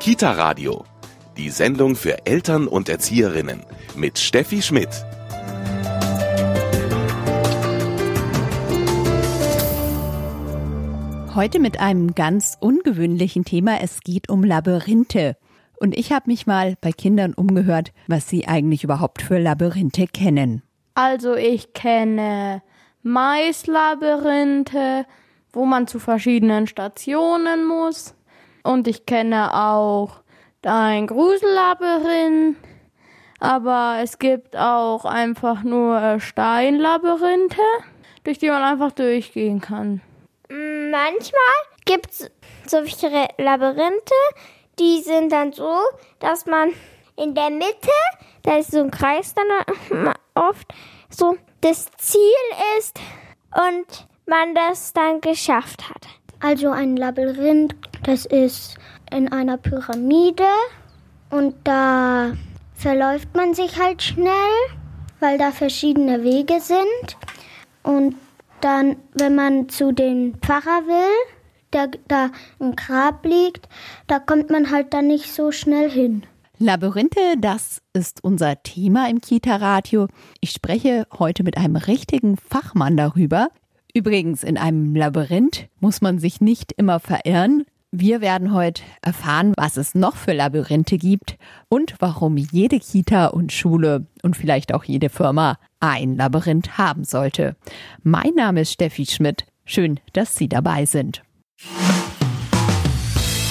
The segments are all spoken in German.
Kita Radio, die Sendung für Eltern und Erzieherinnen mit Steffi Schmidt. Heute mit einem ganz ungewöhnlichen Thema. Es geht um Labyrinthe. Und ich habe mich mal bei Kindern umgehört, was sie eigentlich überhaupt für Labyrinthe kennen. Also ich kenne Maislabyrinthe, wo man zu verschiedenen Stationen muss. Und ich kenne auch ein Grusellabyrinth. Aber es gibt auch einfach nur Steinlabyrinthe, durch die man einfach durchgehen kann. Manchmal gibt es solche Labyrinthe, die sind dann so, dass man in der Mitte, da ist so ein Kreis dann oft, so das Ziel ist und man das dann geschafft hat. Also ein Labyrinth, das ist in einer Pyramide und da verläuft man sich halt schnell, weil da verschiedene Wege sind. Und dann, wenn man zu den Pfarrer will, der da im Grab liegt, da kommt man halt dann nicht so schnell hin. Labyrinthe, das ist unser Thema im Kita-Radio. Ich spreche heute mit einem richtigen Fachmann darüber. Übrigens, in einem Labyrinth muss man sich nicht immer verirren. Wir werden heute erfahren, was es noch für Labyrinthe gibt und warum jede Kita und Schule und vielleicht auch jede Firma ein Labyrinth haben sollte. Mein Name ist Steffi Schmidt. Schön, dass Sie dabei sind.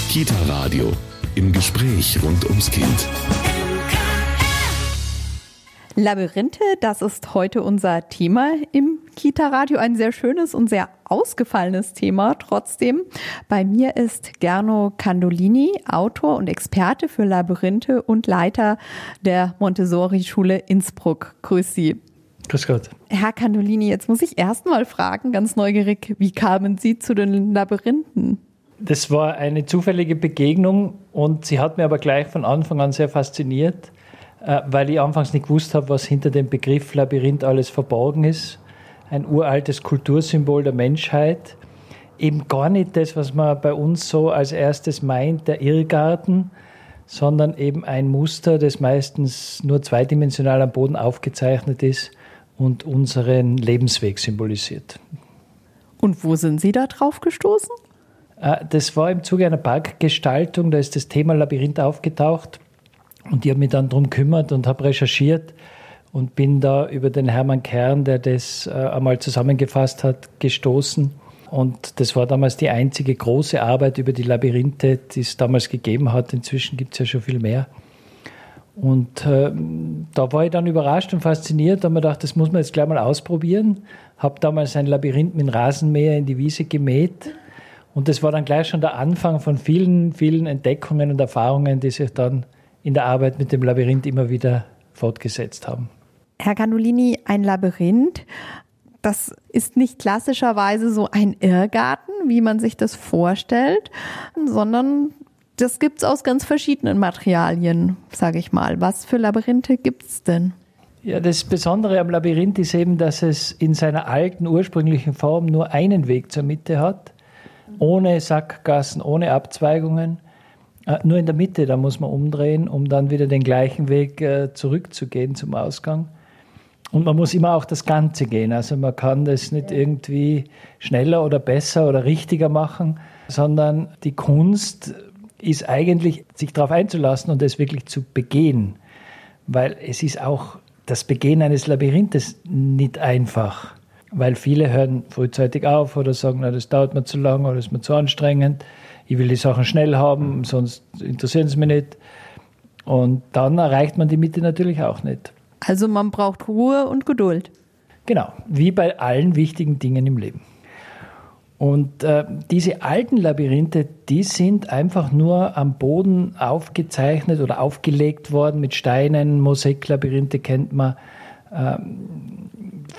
Kita Radio im Gespräch rund ums Kind. Labyrinthe, das ist heute unser Thema im Kita-Radio. Ein sehr schönes und sehr ausgefallenes Thema trotzdem. Bei mir ist Gerno Candolini, Autor und Experte für Labyrinthe und Leiter der Montessori-Schule Innsbruck. Grüß Sie. Grüß Gott. Herr Candolini, jetzt muss ich erst mal fragen, ganz neugierig, wie kamen Sie zu den Labyrinthen? Das war eine zufällige Begegnung und sie hat mir aber gleich von Anfang an sehr fasziniert, weil ich anfangs nicht gewusst habe, was hinter dem Begriff Labyrinth alles verborgen ist. Ein uraltes Kultursymbol der Menschheit. Eben gar nicht das, was man bei uns so als erstes meint, der Irrgarten, sondern eben ein Muster, das meistens nur zweidimensional am Boden aufgezeichnet ist und unseren Lebensweg symbolisiert. Und wo sind Sie da drauf gestoßen? Äh, das war im Zuge einer Parkgestaltung, da ist das Thema Labyrinth aufgetaucht und ich habe mich dann darum gekümmert und habe recherchiert und bin da über den Hermann Kern, der das äh, einmal zusammengefasst hat, gestoßen. Und das war damals die einzige große Arbeit über die Labyrinthe, die es damals gegeben hat. Inzwischen gibt es ja schon viel mehr. Und äh, da war ich dann überrascht und fasziniert und mir gedacht, das muss man jetzt gleich mal ausprobieren. Habe damals ein Labyrinth mit Rasenmäher in die Wiese gemäht und das war dann gleich schon der Anfang von vielen, vielen Entdeckungen und Erfahrungen, die sich dann in der Arbeit mit dem Labyrinth immer wieder fortgesetzt haben. Herr Canolini, ein Labyrinth, das ist nicht klassischerweise so ein Irrgarten, wie man sich das vorstellt, sondern das gibt es aus ganz verschiedenen Materialien, sage ich mal. Was für Labyrinthe gibt es denn? Ja, das Besondere am Labyrinth ist eben, dass es in seiner alten, ursprünglichen Form nur einen Weg zur Mitte hat ohne Sackgassen, ohne Abzweigungen. Äh, nur in der Mitte, da muss man umdrehen, um dann wieder den gleichen Weg äh, zurückzugehen zum Ausgang. Und man muss immer auch das Ganze gehen. Also man kann das nicht irgendwie schneller oder besser oder richtiger machen, sondern die Kunst ist eigentlich, sich darauf einzulassen und es wirklich zu begehen. Weil es ist auch das Begehen eines Labyrinthes nicht einfach weil viele hören frühzeitig auf oder sagen, na, das dauert mir zu lang oder ist mir zu anstrengend. Ich will die Sachen schnell haben, sonst interessieren sie mich nicht. Und dann erreicht man die Mitte natürlich auch nicht. Also man braucht Ruhe und Geduld. Genau, wie bei allen wichtigen Dingen im Leben. Und äh, diese alten Labyrinthe, die sind einfach nur am Boden aufgezeichnet oder aufgelegt worden mit Steinen. Mosaiklabyrinthe kennt man. Ähm,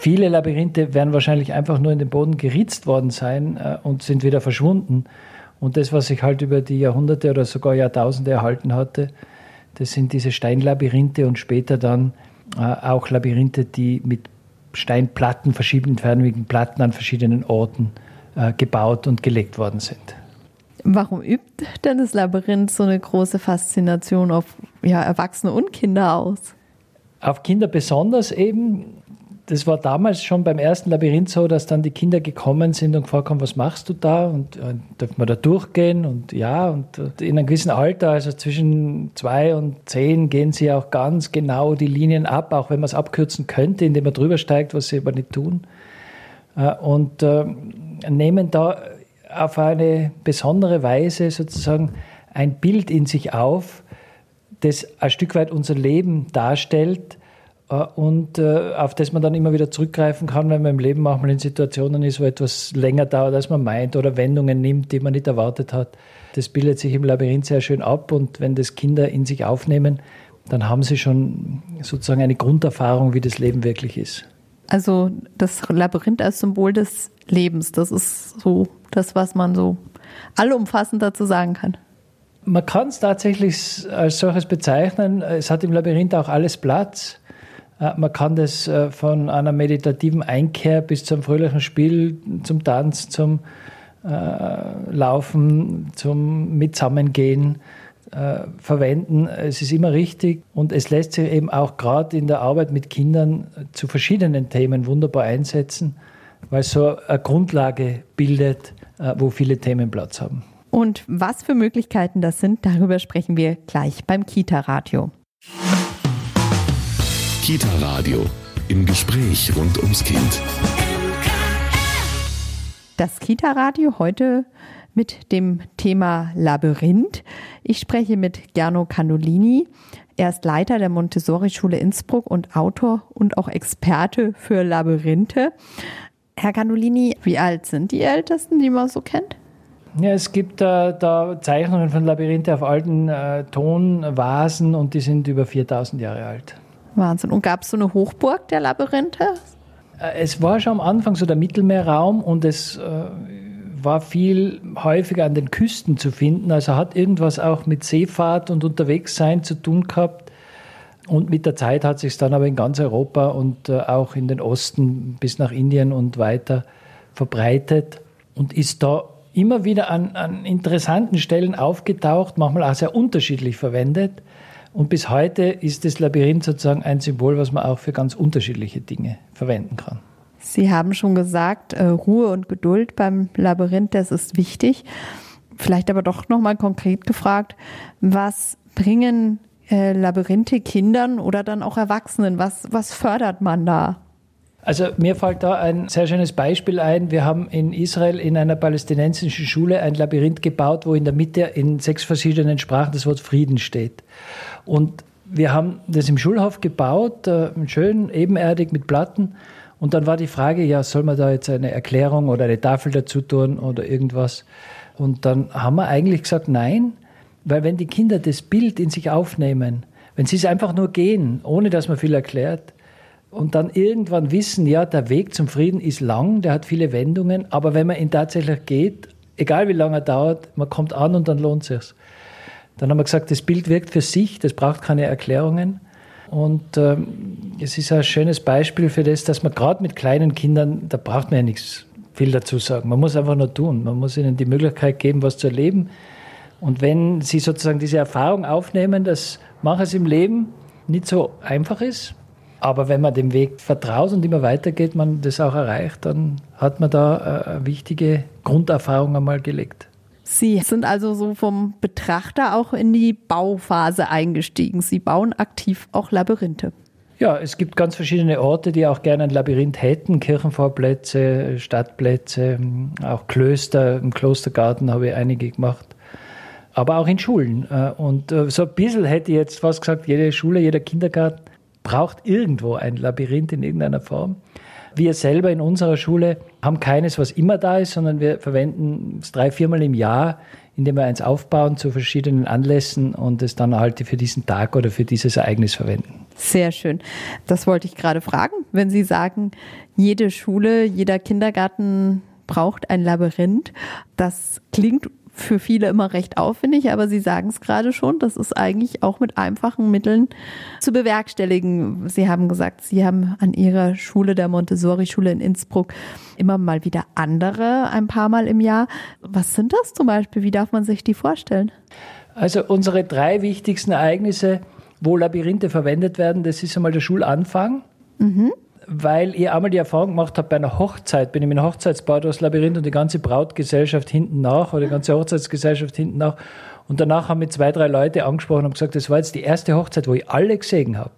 Viele Labyrinthe werden wahrscheinlich einfach nur in den Boden geritzt worden sein äh, und sind wieder verschwunden. Und das, was sich halt über die Jahrhunderte oder sogar Jahrtausende erhalten hatte, das sind diese Steinlabyrinthe und später dann äh, auch Labyrinthe, die mit Steinplatten, verschiedenen fernwiegenden Platten an verschiedenen Orten äh, gebaut und gelegt worden sind. Warum übt denn das Labyrinth so eine große Faszination auf ja, Erwachsene und Kinder aus? Auf Kinder besonders eben. Das war damals schon beim ersten Labyrinth so, dass dann die Kinder gekommen sind und gefragt haben, was machst du da? Und äh, darf man da durchgehen? Und ja, und äh, in einem gewissen Alter, also zwischen zwei und zehn, gehen sie auch ganz genau die Linien ab, auch wenn man es abkürzen könnte, indem man drüber steigt, was sie aber nicht tun. Äh, und nehmen da auf eine besondere Weise sozusagen ein Bild in sich auf, das ein Stück weit unser Leben darstellt äh, und äh, auf das man dann immer wieder zurückgreifen kann, wenn man im Leben manchmal in Situationen ist, wo etwas länger dauert, als man meint oder Wendungen nimmt, die man nicht erwartet hat. Das bildet sich im Labyrinth sehr schön ab und wenn das Kinder in sich aufnehmen, dann haben sie schon sozusagen eine Grunderfahrung, wie das Leben wirklich ist. Also das Labyrinth als Symbol des Lebens, das ist so das, was man so allumfassend dazu sagen kann. Man kann es tatsächlich als solches bezeichnen. Es hat im Labyrinth auch alles Platz. Äh, man kann das äh, von einer meditativen Einkehr bis zum fröhlichen Spiel, zum Tanz, zum äh, Laufen, zum Mitsammengehen äh, verwenden. Es ist immer richtig und es lässt sich eben auch gerade in der Arbeit mit Kindern zu verschiedenen Themen wunderbar einsetzen, weil es so eine Grundlage bildet, äh, wo viele Themen Platz haben. Und was für Möglichkeiten das sind, darüber sprechen wir gleich beim Kita-Radio. Kita-Radio im Gespräch rund ums Kind. Das Kita-Radio heute mit dem Thema Labyrinth. Ich spreche mit Gerno Cannolini. Er ist Leiter der Montessori-Schule Innsbruck und Autor und auch Experte für Labyrinthe. Herr Cannolini, wie alt sind die Ältesten, die man so kennt? Ja, es gibt äh, da Zeichnungen von Labyrinthe auf alten äh, Tonvasen und die sind über 4000 Jahre alt. Wahnsinn. Und gab es so eine Hochburg der Labyrinthe? Äh, es war schon am Anfang so der Mittelmeerraum und es äh, war viel häufiger an den Küsten zu finden. Also hat irgendwas auch mit Seefahrt und Unterwegssein zu tun gehabt. Und mit der Zeit hat sich es dann aber in ganz Europa und äh, auch in den Osten bis nach Indien und weiter verbreitet und ist da immer wieder an, an interessanten Stellen aufgetaucht, manchmal auch sehr unterschiedlich verwendet. Und bis heute ist das Labyrinth sozusagen ein Symbol, was man auch für ganz unterschiedliche Dinge verwenden kann. Sie haben schon gesagt, äh, Ruhe und Geduld beim Labyrinth, das ist wichtig. Vielleicht aber doch nochmal konkret gefragt, was bringen äh, Labyrinthe Kindern oder dann auch Erwachsenen? Was, was fördert man da? Also mir fällt da ein sehr schönes Beispiel ein. Wir haben in Israel in einer palästinensischen Schule ein Labyrinth gebaut, wo in der Mitte in sechs verschiedenen Sprachen das Wort Frieden steht. Und wir haben das im Schulhof gebaut, äh, schön ebenerdig mit Platten. Und dann war die Frage, ja, soll man da jetzt eine Erklärung oder eine Tafel dazu tun oder irgendwas? Und dann haben wir eigentlich gesagt, nein, weil wenn die Kinder das Bild in sich aufnehmen, wenn sie es einfach nur gehen, ohne dass man viel erklärt, und dann irgendwann wissen, ja, der Weg zum Frieden ist lang, der hat viele Wendungen, aber wenn man ihn tatsächlich geht, egal wie lange er dauert, man kommt an und dann lohnt sich's. Dann haben wir gesagt, das Bild wirkt für sich, das braucht keine Erklärungen. Und ähm, es ist ein schönes Beispiel für das, dass man gerade mit kleinen Kindern, da braucht man ja nichts viel dazu sagen. Man muss einfach nur tun. Man muss ihnen die Möglichkeit geben, was zu erleben. Und wenn sie sozusagen diese Erfahrung aufnehmen, dass manches im Leben nicht so einfach ist, aber wenn man dem Weg vertraut und immer weitergeht, man das auch erreicht, dann hat man da eine wichtige Grunderfahrung einmal gelegt. Sie sind also so vom Betrachter auch in die Bauphase eingestiegen. Sie bauen aktiv auch Labyrinthe. Ja, es gibt ganz verschiedene Orte, die auch gerne ein Labyrinth hätten. Kirchenvorplätze, Stadtplätze, auch Klöster. Im Klostergarten habe ich einige gemacht. Aber auch in Schulen. Äh, und äh, so ein bisschen hätte ich jetzt fast gesagt, jede Schule, jeder Kindergarten braucht irgendwo ein Labyrinth in irgendeiner Form. Wir selber in unserer Schule haben keines, was immer da ist, sondern wir verwenden es drei, viermal im Jahr, indem wir eins aufbauen zu verschiedenen Anlässen und es dann halt für diesen Tag oder für dieses Ereignis verwenden. Sehr schön. Das wollte ich gerade fragen. Wenn Sie sagen, jede Schule, jeder Kindergarten braucht ein Labyrinth, das klingt für viele immer recht aufwendig, aber Sie sagen es gerade schon, das ist eigentlich auch mit einfachen Mitteln zu bewerkstelligen. Sie haben gesagt, Sie haben an Ihrer Schule, der Montessori-Schule in Innsbruck, immer mal wieder andere, ein paar Mal im Jahr. Was sind das zum Beispiel? Wie darf man sich die vorstellen? Also unsere drei wichtigsten Ereignisse, wo Labyrinthe verwendet werden, das ist einmal der Schulanfang. Mhm weil ich einmal die Erfahrung gemacht habe, bei einer Hochzeit, bin ich mit einem Hochzeitsbau durchs Labyrinth und die ganze Brautgesellschaft hinten nach oder die ganze Hochzeitsgesellschaft hinten nach. Und danach haben mich zwei, drei Leute angesprochen und gesagt, das war jetzt die erste Hochzeit, wo ich alle gesehen habe.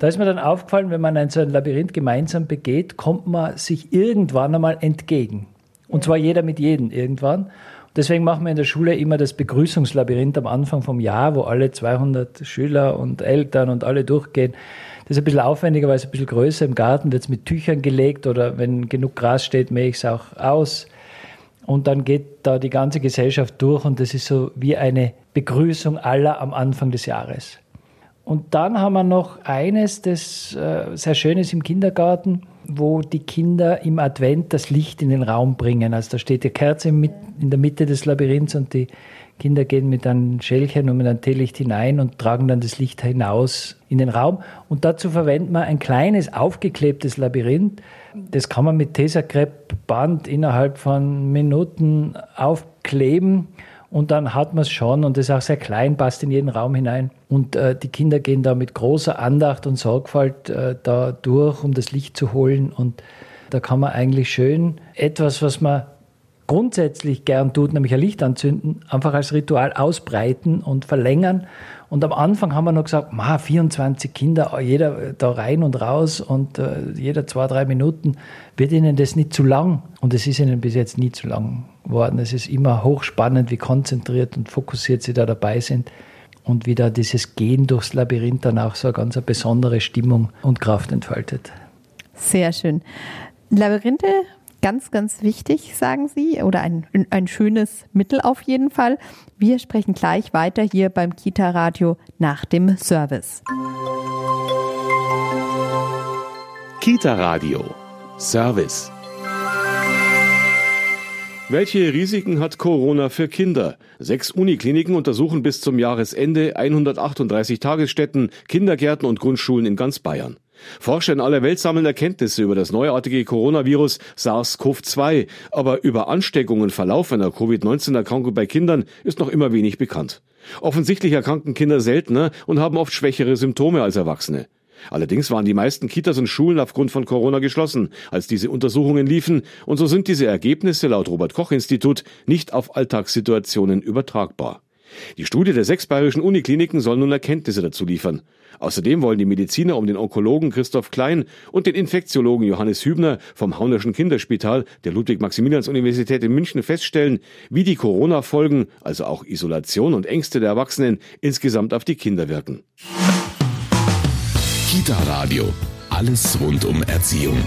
Da ist mir dann aufgefallen, wenn man ein so ein Labyrinth gemeinsam begeht, kommt man sich irgendwann einmal entgegen. Und zwar jeder mit jedem irgendwann. Deswegen machen wir in der Schule immer das Begrüßungslabyrinth am Anfang vom Jahr, wo alle 200 Schüler und Eltern und alle durchgehen. Das ist ein bisschen aufwendiger, weil es ein bisschen größer im Garten wird es mit Tüchern gelegt oder wenn genug Gras steht, mähe ich es auch aus. Und dann geht da die ganze Gesellschaft durch und das ist so wie eine Begrüßung aller am Anfang des Jahres. Und dann haben wir noch eines, das äh, sehr schön ist im Kindergarten, wo die Kinder im Advent das Licht in den Raum bringen. Also da steht die Kerze in der Mitte des Labyrinths und die Kinder gehen mit einem Schälchen und mit einem Teelicht hinein und tragen dann das Licht hinaus in den Raum. Und dazu verwendet man ein kleines aufgeklebtes Labyrinth. Das kann man mit Tesakrepp-Band innerhalb von Minuten aufkleben und dann hat man es schon und ist auch sehr klein, passt in jeden Raum hinein. Und äh, die Kinder gehen da mit großer Andacht und Sorgfalt äh, da durch, um das Licht zu holen. Und da kann man eigentlich schön etwas, was man grundsätzlich gern tut, nämlich ein Licht anzünden, einfach als Ritual ausbreiten und verlängern. Und am Anfang haben wir noch gesagt, ma, 24 Kinder, jeder da rein und raus und äh, jeder zwei, drei Minuten, wird ihnen das nicht zu lang? Und es ist ihnen bis jetzt nie zu lang geworden. Es ist immer hochspannend, wie konzentriert und fokussiert sie da dabei sind und wie da dieses Gehen durchs Labyrinth dann auch so eine ganz besondere Stimmung und Kraft entfaltet. Sehr schön. Labyrinthe ganz, ganz wichtig, sagen Sie, oder ein, ein schönes Mittel auf jeden Fall. Wir sprechen gleich weiter hier beim Kita-Radio nach dem Service. Kita-Radio Service welche Risiken hat Corona für Kinder? Sechs Unikliniken untersuchen bis zum Jahresende 138 Tagesstätten, Kindergärten und Grundschulen in ganz Bayern. Forscher in aller Welt sammeln Erkenntnisse über das neuartige Coronavirus SARS-CoV-2, aber über Ansteckung und Verlauf einer Covid-19-Erkrankung bei Kindern ist noch immer wenig bekannt. Offensichtlich erkranken Kinder seltener und haben oft schwächere Symptome als Erwachsene. Allerdings waren die meisten Kitas und Schulen aufgrund von Corona geschlossen, als diese Untersuchungen liefen, und so sind diese Ergebnisse laut Robert Koch Institut nicht auf Alltagssituationen übertragbar. Die Studie der sechs bayerischen Unikliniken soll nun Erkenntnisse dazu liefern. Außerdem wollen die Mediziner um den Onkologen Christoph Klein und den Infektiologen Johannes Hübner vom Haunerschen Kinderspital der Ludwig-Maximilians-Universität in München feststellen, wie die Corona-Folgen, also auch Isolation und Ängste der Erwachsenen, insgesamt auf die Kinder wirken. Kita Radio. Alles rund um Erziehung.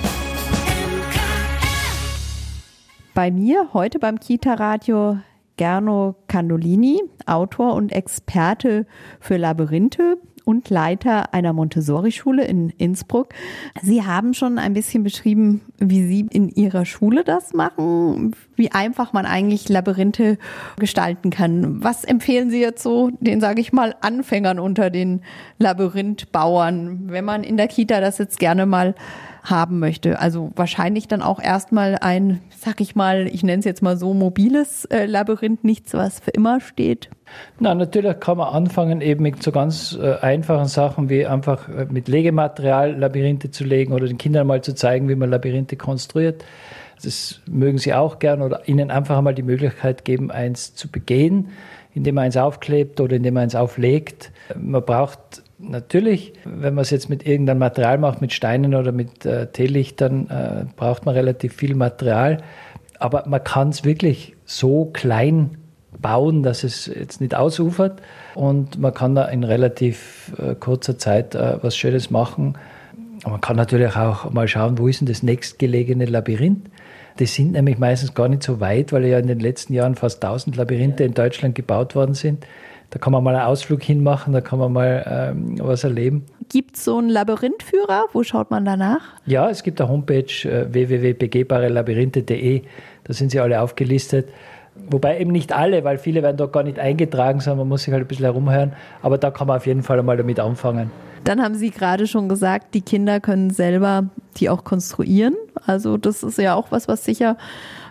Bei mir heute beim Kita Radio Gerno Candolini, Autor und Experte für Labyrinthe und Leiter einer Montessori-Schule in Innsbruck. Sie haben schon ein bisschen beschrieben, wie Sie in Ihrer Schule das machen, wie einfach man eigentlich Labyrinthe gestalten kann. Was empfehlen Sie jetzt so den, sage ich mal, Anfängern unter den Labyrinthbauern, wenn man in der Kita das jetzt gerne mal haben möchte. Also wahrscheinlich dann auch erstmal ein, sag ich mal, ich nenne es jetzt mal so mobiles äh, Labyrinth, nichts, was für immer steht. Na, natürlich kann man anfangen eben mit so ganz äh, einfachen Sachen wie einfach äh, mit Legematerial Labyrinthe zu legen oder den Kindern mal zu zeigen, wie man Labyrinthe konstruiert. Das mögen sie auch gern oder ihnen einfach einmal die Möglichkeit geben, eins zu begehen, indem man eins aufklebt oder indem man eins auflegt. Man braucht Natürlich, wenn man es jetzt mit irgendeinem Material macht, mit Steinen oder mit äh, Teelichtern, äh, braucht man relativ viel Material. Aber man kann es wirklich so klein bauen, dass es jetzt nicht ausufert. Und man kann da in relativ äh, kurzer Zeit äh, was Schönes machen. Und man kann natürlich auch mal schauen, wo ist denn das nächstgelegene Labyrinth. Das sind nämlich meistens gar nicht so weit, weil ja in den letzten Jahren fast 1000 Labyrinthe in Deutschland gebaut worden sind. Da kann man mal einen Ausflug hinmachen, da kann man mal ähm, was erleben. Gibt es so einen Labyrinthführer? Wo schaut man danach? Ja, es gibt eine Homepage äh, www.begehbarelabyrinthe.de. Da sind sie alle aufgelistet. Wobei eben nicht alle, weil viele werden dort gar nicht eingetragen, sondern man muss sich halt ein bisschen herumhören. Aber da kann man auf jeden Fall einmal damit anfangen. Dann haben Sie gerade schon gesagt, die Kinder können selber die auch konstruieren. Also das ist ja auch was, was sicher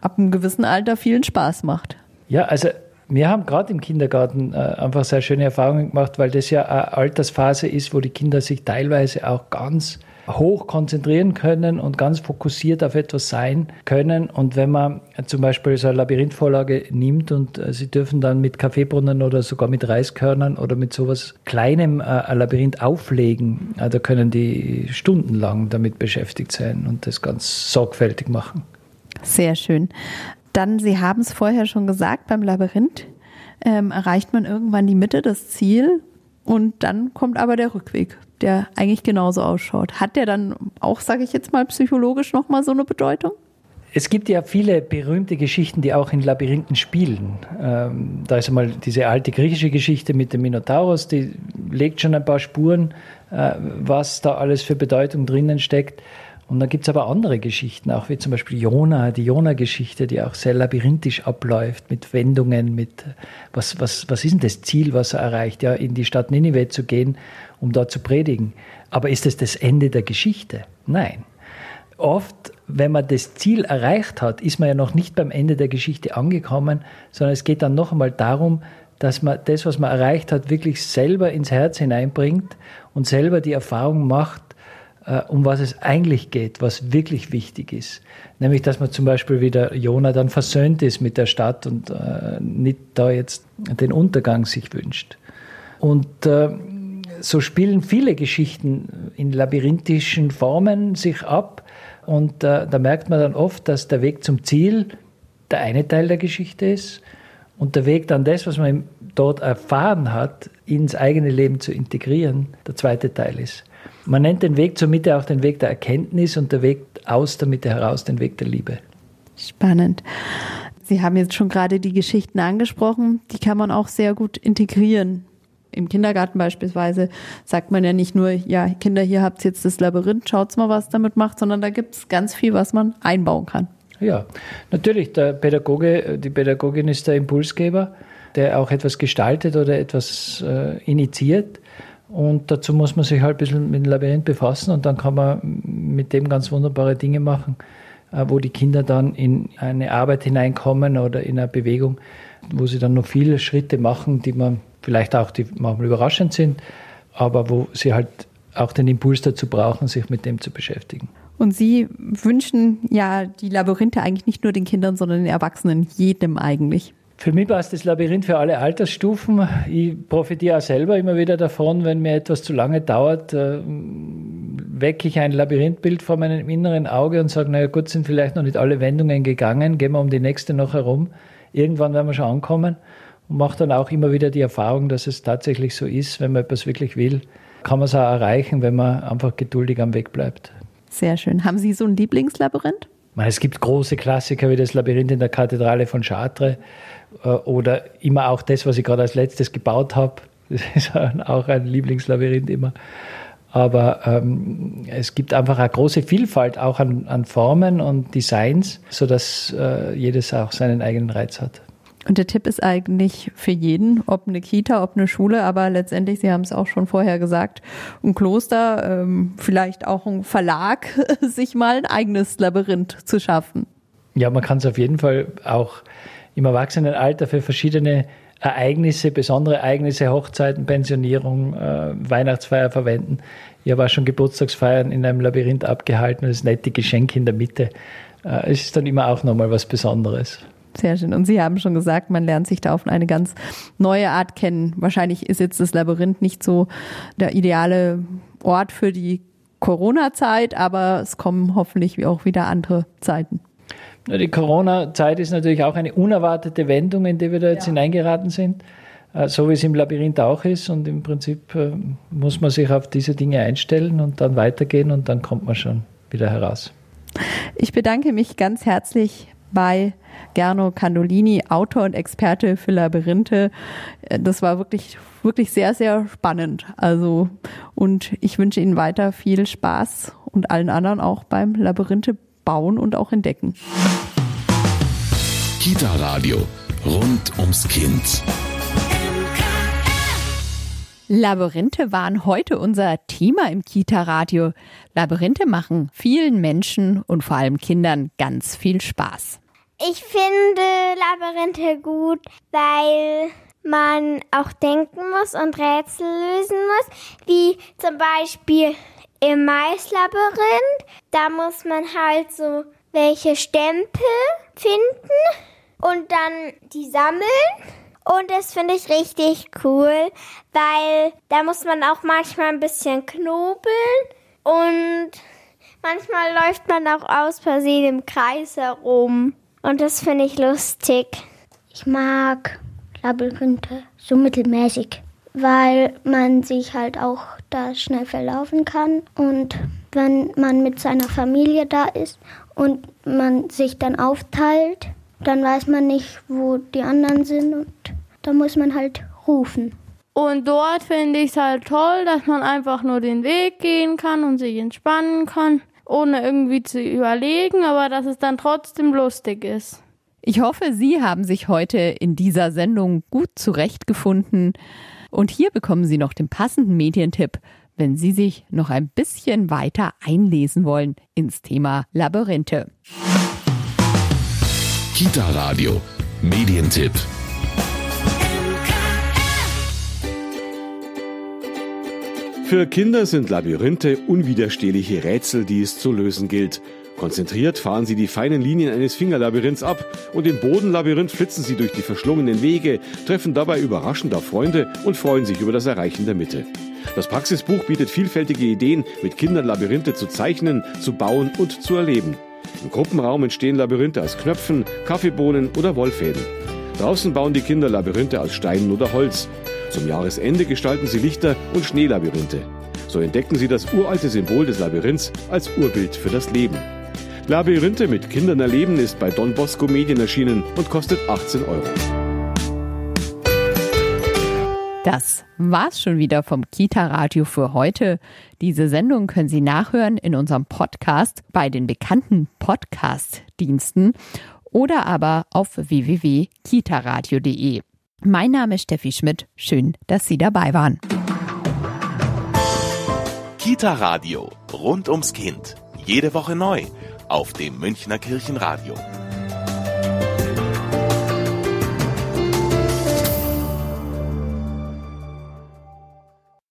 ab einem gewissen Alter vielen Spaß macht. Ja, also wir haben gerade im Kindergarten äh, einfach sehr schöne Erfahrungen gemacht, weil das ja eine Altersphase ist, wo die Kinder sich teilweise auch ganz hoch konzentrieren können und ganz fokussiert auf etwas sein können. Und wenn man zum Beispiel so eine Labyrinthvorlage nimmt und äh, sie dürfen dann mit Kaffeebrunnen oder sogar mit Reiskörnern oder mit sowas Kleinem äh, ein Labyrinth auflegen, äh, da können die stundenlang damit beschäftigt sein und das ganz sorgfältig machen. Sehr schön. Dann, Sie haben es vorher schon gesagt, beim Labyrinth ähm, erreicht man irgendwann die Mitte, das Ziel und dann kommt aber der Rückweg der eigentlich genauso ausschaut. Hat der dann auch, sage ich jetzt mal, psychologisch nochmal so eine Bedeutung? Es gibt ja viele berühmte Geschichten, die auch in Labyrinthen spielen. Ähm, da ist einmal diese alte griechische Geschichte mit dem Minotaurus, die legt schon ein paar Spuren, äh, was da alles für Bedeutung drinnen steckt. Und dann gibt es aber andere Geschichten, auch wie zum Beispiel Jona, die Jona-Geschichte, die auch sehr labyrinthisch abläuft, mit Wendungen, mit was, was, was ist denn das Ziel, was er erreicht, ja, in die Stadt Ninive zu gehen, um dort zu predigen. Aber ist es das Ende der Geschichte? Nein. Oft, wenn man das Ziel erreicht hat, ist man ja noch nicht beim Ende der Geschichte angekommen, sondern es geht dann noch einmal darum, dass man das, was man erreicht hat, wirklich selber ins Herz hineinbringt und selber die Erfahrung macht, um was es eigentlich geht, was wirklich wichtig ist. Nämlich, dass man zum Beispiel wieder Jona dann versöhnt ist mit der Stadt und äh, nicht da jetzt den Untergang sich wünscht. Und äh, so spielen viele Geschichten in labyrinthischen Formen sich ab. Und äh, da merkt man dann oft, dass der Weg zum Ziel der eine Teil der Geschichte ist und der Weg dann das, was man dort erfahren hat, ins eigene Leben zu integrieren, der zweite Teil ist. Man nennt den Weg zur Mitte auch den Weg der Erkenntnis und der Weg aus der Mitte heraus den Weg der Liebe. Spannend. Sie haben jetzt schon gerade die Geschichten angesprochen. Die kann man auch sehr gut integrieren. Im Kindergarten beispielsweise sagt man ja nicht nur, ja, Kinder, hier habt ihr jetzt das Labyrinth, schaut's mal, was damit macht, sondern da gibt es ganz viel, was man einbauen kann. Ja, natürlich, der Pädagoge, die Pädagogin ist der Impulsgeber, der auch etwas gestaltet oder etwas äh, initiiert. Und dazu muss man sich halt ein bisschen mit dem Labyrinth befassen und dann kann man mit dem ganz wunderbare Dinge machen, äh, wo die Kinder dann in eine Arbeit hineinkommen oder in eine Bewegung, wo sie dann noch viele Schritte machen, die man vielleicht auch, die manchmal überraschend sind, aber wo sie halt auch den Impuls dazu brauchen, sich mit dem zu beschäftigen. Und Sie wünschen ja die Labyrinthe eigentlich nicht nur den Kindern, sondern den Erwachsenen, jedem eigentlich. Für mich war es das Labyrinth für alle Altersstufen. Ich profitiere auch selber immer wieder davon, wenn mir etwas zu lange dauert, äh, wecke ich ein Labyrinthbild vor meinem inneren Auge und sage, naja gut, sind vielleicht noch nicht alle Wendungen gegangen, gehen wir um die nächste noch herum. Irgendwann werden wir schon ankommen und mache dann auch immer wieder die Erfahrung, dass es tatsächlich so ist, wenn man etwas wirklich will, kann man es auch erreichen, wenn man einfach geduldig am Weg bleibt. Sehr schön. Haben Sie so ein Lieblingslabyrinth? Es gibt große Klassiker wie das Labyrinth in der Kathedrale von Chartres oder immer auch das, was ich gerade als letztes gebaut habe. Das ist auch ein Lieblingslabyrinth immer. Aber ähm, es gibt einfach eine große Vielfalt auch an, an Formen und Designs, sodass äh, jedes auch seinen eigenen Reiz hat. Und der Tipp ist eigentlich für jeden, ob eine Kita, ob eine Schule, aber letztendlich, Sie haben es auch schon vorher gesagt, ein Kloster, ähm, vielleicht auch ein Verlag, sich mal ein eigenes Labyrinth zu schaffen. Ja, man kann es auf jeden Fall auch im Erwachsenenalter für verschiedene Ereignisse, besondere Ereignisse, Hochzeiten, Pensionierung, äh, Weihnachtsfeier verwenden. Ich habe auch schon Geburtstagsfeiern in einem Labyrinth abgehalten und das nette Geschenk in der Mitte. Äh, es ist dann immer auch nochmal was Besonderes. Sehr schön. Und Sie haben schon gesagt, man lernt sich da auf eine ganz neue Art kennen. Wahrscheinlich ist jetzt das Labyrinth nicht so der ideale Ort für die Corona-Zeit, aber es kommen hoffentlich auch wieder andere Zeiten. Die Corona-Zeit ist natürlich auch eine unerwartete Wendung, in die wir da jetzt ja. hineingeraten sind, äh, so wie es im Labyrinth auch ist. Und im Prinzip äh, muss man sich auf diese Dinge einstellen und dann weitergehen und dann kommt man schon wieder heraus. Ich bedanke mich ganz herzlich bei Gerno Candolini, Autor und Experte für Labyrinthe. Äh, das war wirklich, wirklich sehr, sehr spannend. Also, und ich wünsche Ihnen weiter viel Spaß und allen anderen auch beim Labyrinthe bauen und auch entdecken. Kita Radio. Rund ums Kind. Labyrinthe waren heute unser Thema im Kita-Radio. Labyrinthe machen vielen Menschen und vor allem Kindern ganz viel Spaß. Ich finde Labyrinthe gut, weil man auch denken muss und Rätsel lösen muss, wie zum Beispiel im Maislabyrinth. Da muss man halt so welche Stempel finden und dann die sammeln. Und das finde ich richtig cool, weil da muss man auch manchmal ein bisschen knobeln und manchmal läuft man auch aus Versehen im Kreis herum. Und das finde ich lustig. Ich mag Labyrinthe so mittelmäßig, weil man sich halt auch da schnell verlaufen kann und wenn man mit seiner Familie da ist und man sich dann aufteilt, dann weiß man nicht, wo die anderen sind und da muss man halt rufen. Und dort finde ich es halt toll, dass man einfach nur den Weg gehen kann und sich entspannen kann, ohne irgendwie zu überlegen, aber dass es dann trotzdem lustig ist. Ich hoffe, Sie haben sich heute in dieser Sendung gut zurechtgefunden. Und hier bekommen Sie noch den passenden Medientipp, wenn Sie sich noch ein bisschen weiter einlesen wollen ins Thema Labyrinthe. Kita Radio. Medientipp. Für Kinder sind Labyrinthe unwiderstehliche Rätsel, die es zu lösen gilt. Konzentriert fahren sie die feinen Linien eines Fingerlabyrinths ab und im Bodenlabyrinth flitzen sie durch die verschlungenen Wege, treffen dabei überraschend auf Freunde und freuen sich über das Erreichen der Mitte. Das Praxisbuch bietet vielfältige Ideen, mit Kindern Labyrinthe zu zeichnen, zu bauen und zu erleben. Im Gruppenraum entstehen Labyrinthe aus Knöpfen, Kaffeebohnen oder Wollfäden. Draußen bauen die Kinder Labyrinthe aus Steinen oder Holz. Zum Jahresende gestalten sie Lichter und Schneelabyrinthe. So entdecken sie das uralte Symbol des Labyrinths als Urbild für das Leben. Labyrinthe mit Kindern erleben ist bei Don Bosco Medien erschienen und kostet 18 Euro. Das war's schon wieder vom Kita Radio für heute. Diese Sendung können Sie nachhören in unserem Podcast bei den bekannten Podcast-Diensten oder aber auf www.kitaradio.de. Mein Name ist Steffi Schmidt. Schön, dass Sie dabei waren. Kita Radio. Rund ums Kind. Jede Woche neu. Auf dem Münchner Kirchenradio.